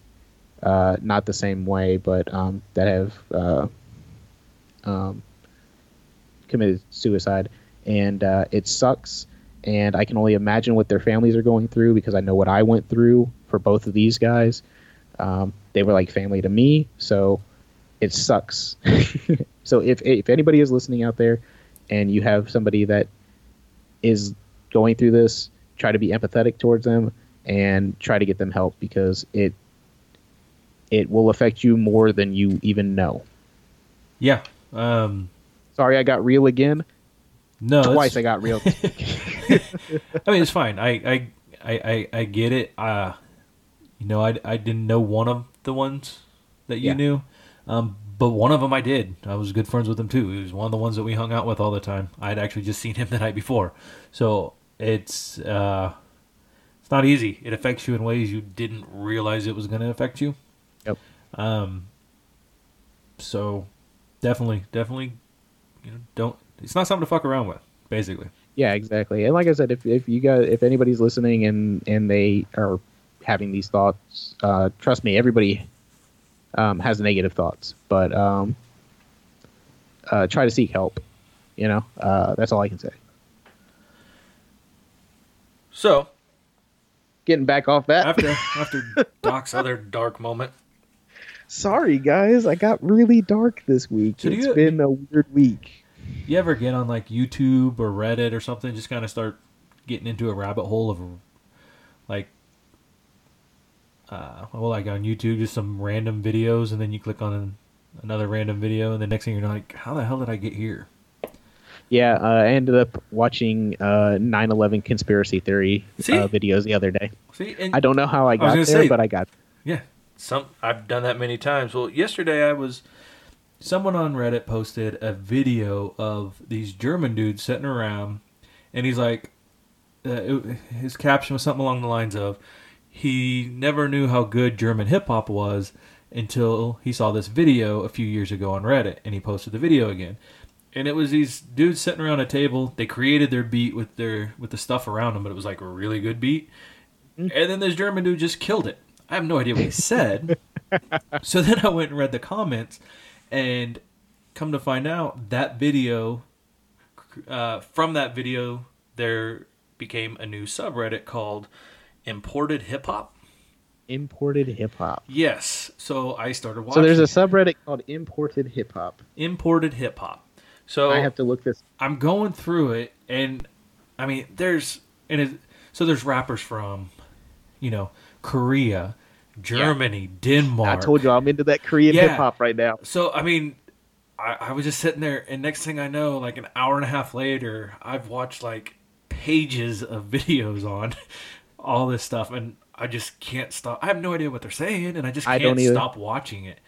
B: uh, not the same way, but um, that have uh, um, committed suicide, and uh, it sucks. And I can only imagine what their families are going through because I know what I went through for both of these guys. Um, they were like family to me, so it sucks. so if if anybody is listening out there, and you have somebody that is going through this, try to be empathetic towards them and try to get them help because it it will affect you more than you even know.
A: yeah. Um,
B: Sorry, I got real again.
A: no,
B: Twice I got real.
A: I mean, it's fine. I, I, I, I, I get it. Uh, you know, I, I didn't know one of the ones that you
B: Yeah.
A: knew, um, but one of them I did. I was good friends with him too. He was one of the ones that we hung out with all the time. I had actually just seen him the night before, so it's uh, it's not easy. It affects you in ways you didn't realize it was going to affect you.
B: Yep.
A: Um. So, definitely, definitely, you know, don't. It's not something to fuck around with. Basically.
B: Yeah, exactly. And like I said, if if you guys, if anybody's listening and and they are having these thoughts, uh, trust me, everybody um, has negative thoughts, but um, uh, try to seek help. You know, uh, that's all I can say.
A: So
B: Getting back off that.
A: after after Doc's other dark moment,
B: Sorry, guys, I got really dark this week.
A: So do
B: It's
A: you-
B: been a weird week.
A: you ever get on like YouTube or Reddit or something, just kind of start getting into a rabbit hole of like, uh, well, like on YouTube, just some random videos, and then you click on another random video, and the next thing you're like, how the hell did I get here?
B: Yeah, uh, I ended up watching uh, 9/11 conspiracy theory uh, videos the other day.
A: See, and
B: I don't know how I got
A: gonna
B: there,
A: say-
B: but I got.
A: Yeah, some I've done that many times. Well, yesterday I was someone on Reddit posted a video of these German dudes sitting around, and he's like, uh, it, his caption was something along the lines of, he never knew how good German hip hop was until he saw this video a few years ago on Reddit, and he posted the video again. And it was these dudes sitting around a table. They created their beat with their with the stuff around them, but it was like a really good beat. And then this German dude just killed it. I have no idea what he said. so then I went and read the comments, and come to find out that video, uh, from that video, there became a new subreddit called Imported Hip Hop.
B: Imported hip hop.
A: Yes. So I started watching
B: So there's a subreddit called Imported Hip Hop.
A: Imported Hip Hop. So
B: I have to look this.
A: I'm going through it, and I mean, there's and it, so there's rappers from, you know, Korea, Germany, Denmark.
B: I told you I'm into that Korean
A: Yeah.
B: hip hop right now.
A: So I mean, I, I was just sitting there, and next thing I know, like an hour and a half later, I've watched like pages of videos on all this stuff, and I just can't stop. I have no idea what they're saying, and I just can't
B: don't either.
A: stop watching it.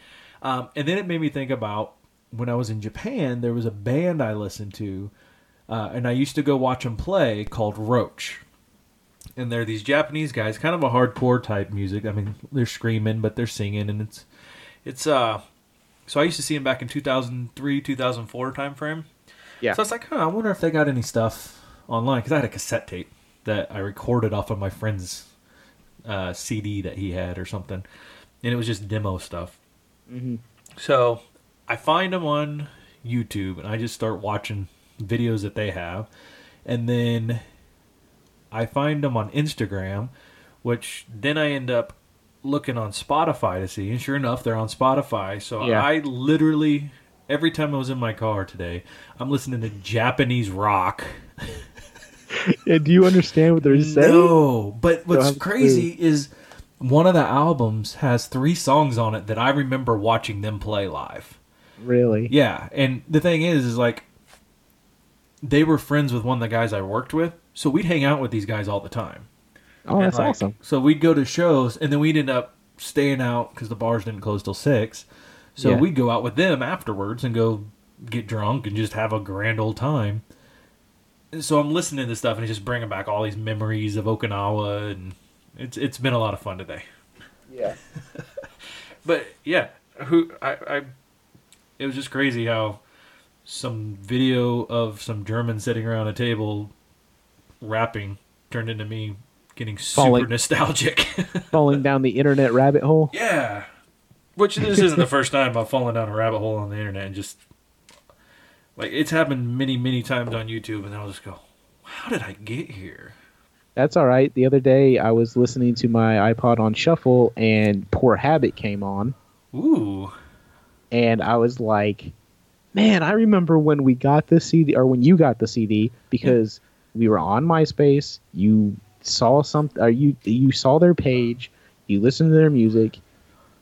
A: Um, and then it made me think about when I was in Japan. There was a band I listened to, uh, and I used to go watch them play called Roach. And they're these Japanese guys, kind of a hardcore type music. I mean, they're screaming, but they're singing, and it's it's uh so I used to see them back in 2003, 2004 time frame.
B: Yeah.
A: So I was like, huh, I wonder if they got any stuff online because I had a cassette tape that I recorded off of my friend's uh, CD that he had or something, and it was just demo stuff.
B: Mhm.
A: So I find them on YouTube and I just start watching videos that they have, and then I find them on Instagram, which then I end up looking on Spotify to see, and sure enough, they're on Spotify. So
B: Yeah.
A: I literally every time I was in my car today, I'm listening to Japanese rock.
B: Yeah, do you understand what they're saying?
A: No, but what's crazy is one of the albums has three songs on it that I remember watching them play live.
B: Really?
A: Yeah, and the thing is, is like they were friends with one of the guys I worked with, so we'd hang out with these guys all the time.
B: Oh, that's
A: like,
B: awesome.
A: So we'd go to shows, and then we'd end up staying out because the bars didn't close till six. So
B: Yeah.
A: we'd go out with them afterwards and go get drunk and just have a grand old time. And so I'm listening to this stuff and it's just bringing back all these memories of Okinawa, and it's it's been a lot of fun today.
B: Yeah.
A: But yeah, who I, I it was just crazy how some video of some German sitting around a table rapping turned into me getting super nostalgic.
B: Falling down the internet rabbit hole.
A: yeah. Which this isn't the first time I've fallen down a rabbit hole on the internet and just like it's happened many, many times on YouTube and I'll just go, How did I get here?
B: That's all right. The other day, I was listening to my iPod on shuffle, and Poor Habit came on,
A: Ooh.
B: and I was like, "Man, I remember when we got the CD, or when you got the CD, because we were on MySpace. You saw some, or you you saw their page, you listened to their music,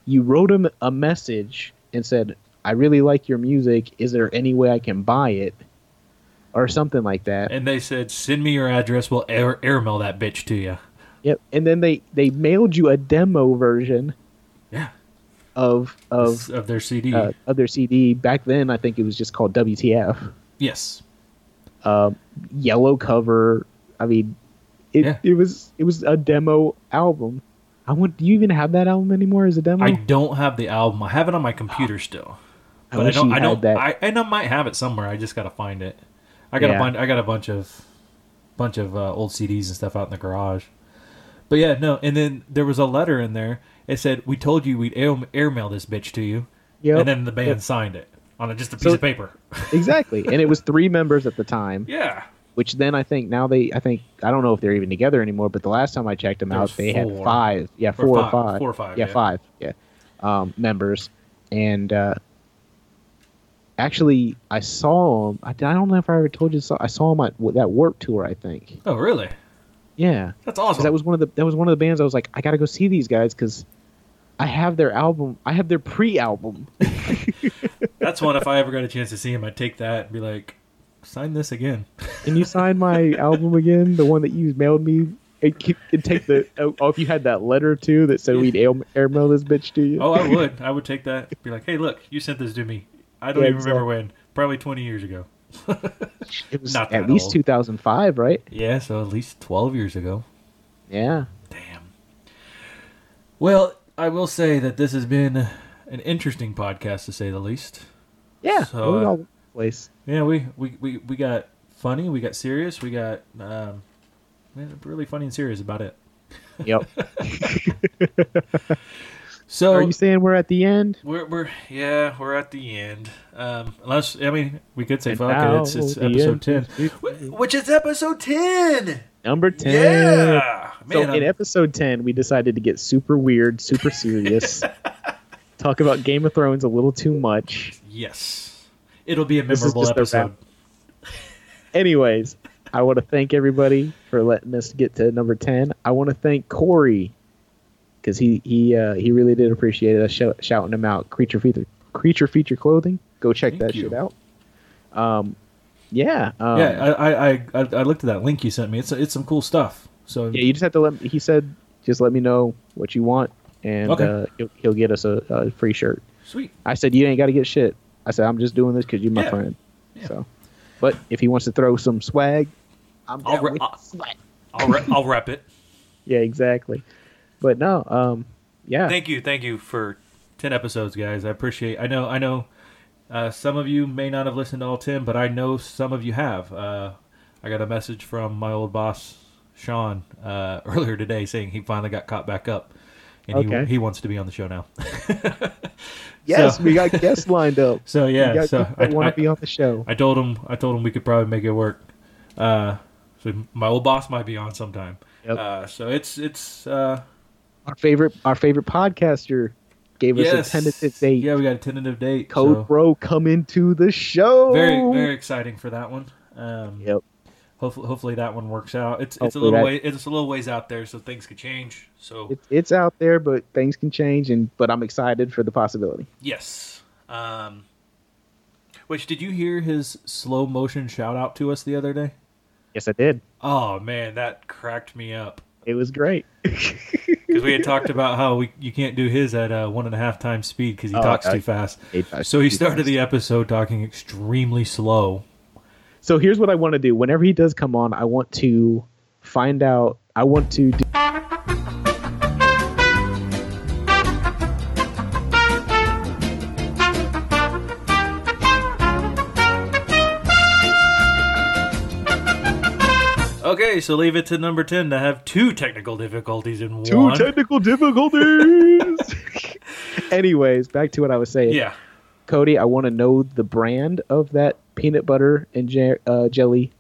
B: you wrote them a message and said, "I really like your music. Is there any way I can buy it?" Or something like that.
A: And they said, Send me your address, we'll air airmail that bitch to you.
B: Yep. And then they they mailed you a demo version
A: Yeah.
B: of of
A: of their CD.
B: uh, of their CD. Back then, I think it was just called WTF.
A: yes.
B: Um, yellow cover. I mean, It
A: Yeah.
B: it was it was a demo album. I want. Do you even have that album anymore as a demo?
A: I don't have the album. I have it on my computer still,
B: I
A: but I, don't. I don't.
B: that.
A: I and I might have it somewhere. I just gotta find it. I got
B: Yeah.
A: a bunch. I got a bunch of bunch of uh, old CDs and stuff out in the garage. But yeah, no. And then there was a letter in there. It said, "We told you we'd air, airmail this bitch to you,"
B: Yep.
A: and then the band
B: Yep.
A: signed it on a, just a piece
B: So-
A: of paper.
B: exactly, and it was three members at the time.
A: Yeah.
B: Which then I think now they I think I don't know if they're even together anymore. But the last time I checked them
A: There
B: out, they had five. Yeah, four or
A: five.
B: five.
A: Four or five,
B: Yeah,
A: yeah.
B: five. Yeah, um, members, and uh, actually I saw them. I, I don't know if I ever told you. I saw them at that Warp tour. I think.
A: Oh, really?
B: Yeah.
A: That's awesome.
B: that was one of the that was one of the bands I was like I gotta go see these guys because I have their album I have their pre-album
A: That's one. If I ever got a chance to see him, I'd take that and be like, sign this again.
B: can you sign my album again the one that you mailed me and, and take the oh, oh, if you had that letter too that said we'd air, airmail this bitch to you
A: Oh, I would. I would take that. Be like, hey, look, you sent this to me. I don't
B: Yeah,
A: even remember when. Probably 20 years ago.
B: it was
A: not
B: at least
A: old.
B: 2005 right
A: Yeah, so at least 12 years ago.
B: yeah
A: Damn. Well, I will say that this has been an interesting podcast to say the least.
B: yeah
A: So, uh,
B: all place
A: Yeah, we, we, we, we got funny, we got serious, we got um, really funny and serious about it.
B: yep
A: So
B: are you saying we're at the end
A: We're we're yeah we're at the end. Um, unless I mean we could say
B: And
A: fuck it. It's, it's episode
B: end
A: ten, which is episode ten.
B: number 10
A: Yeah,
B: So
A: man.
B: in
A: I'm-
B: episode 10, we decided to get super weird, super serious. talk about Game of Thrones a little too much.
A: yes, it'll be a memorable episode.
B: Anyways, I want to thank everybody for letting us get to number 10. I want to thank Corey because he he uh, he really did appreciate us shou- shouting him out. Creature feature creature feature clothing. Go check
A: Thank
B: that
A: you.
B: shit out. Um, yeah, um,
A: yeah, I, I, I I looked at that link you sent me. It's it's some cool stuff. So
B: Yeah, you just have to let. Me, He said, just let me know what you want, and
A: Okay.
B: uh, he'll, he'll get us a, a free shirt.
A: sweet.
B: I said, you ain't got to get shit. I said, I'm just doing this because you're my
A: Yeah.
B: friend.
A: Yeah.
B: So, but if he wants to throw some swag, I'm
A: I'll re-
B: with
A: I'll-
B: swag.
A: I'll re- I'll rep it.
B: Yeah, exactly. But no, um, yeah,
A: Thank you, thank you for ten episodes, guys. I appreciate. I know, I know. Uh, some of you may not have listened to all ten, but I know some of you have. Uh, I got a message from my old boss Sean uh, earlier today saying he finally got caught back up, and
B: Okay.
A: he he wants to be on the show now.
B: yes,
A: So-
B: we got guests lined up.
A: So yeah, so I,
B: want to be on the show.
A: I told him I told him we could probably make it work. Uh, so my old boss might be on sometime.
B: Yep.
A: Uh, so it's it's uh,
B: Our favorite, our favorite podcaster gave us a tentative date.
A: Yeah, we got a tentative date.
B: Code
A: so
B: Bro coming to the show.
A: very very exciting for that one. Um,
B: Yep.
A: Hopefully, hopefully that one works out. It's it's a little way it's a little ways out there, so things could change. So
B: It's it's out there, but things can change, and but I'm excited for the possibility.
A: yes. Um, which did you hear his slow motion shout out to us the other day?
B: Yes, I did.
A: Oh man, that cracked me up
B: It was great.
A: because we had talked about how we you can't do his at uh, one and a half times speed because he
B: Oh,
A: talks too fast. So he started
B: fast.
A: the episode talking extremely slow.
B: So here's what I want to do. Whenever he does come on, I want to find out. I want to. Do,
A: Okay, so leave it to number ten to have two technical difficulties in
B: two
A: one.
B: technical difficulties. Anyways, back to what I was saying.
A: yeah.
B: Cody, I want to know the brand of that peanut butter and je- uh, jelly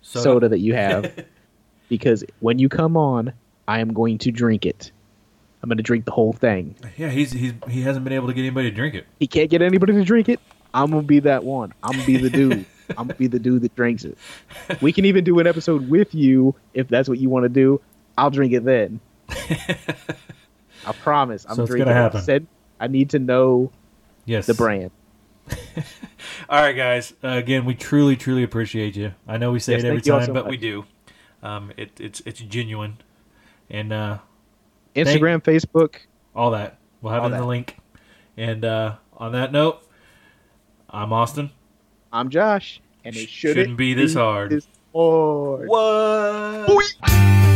B: soda. that you have, because when you come on, I am going to drink it. I'm going to drink the whole thing.
A: Yeah, he's he's he hasn't been able to get anybody to drink it.
B: He can't get anybody to drink it. I'm gonna be that one. I'm gonna be the dude. I'm gonna be the dude that drinks it. We can even do an episode with you if that's what you want to do. I'll drink it then. I promise. I'm
A: So it's
B: drinking.
A: gonna
B: it. I
A: happen.
B: Said I need to know
A: Yes.
B: the brand.
A: All right, guys. Uh, again, we truly, truly appreciate you. I know we say
B: Yes,
A: it every
B: thank you all
A: time,
B: so
A: but
B: much.
A: we do. Um, it, it's it's genuine, and uh,
B: Instagram, Facebook.
A: all that we'll have it in the link. And uh, on that note, I'm Austin.
B: I'm Josh, and it shouldn't,
A: shouldn't be this hard.
B: This hard.
A: What?
B: Boing.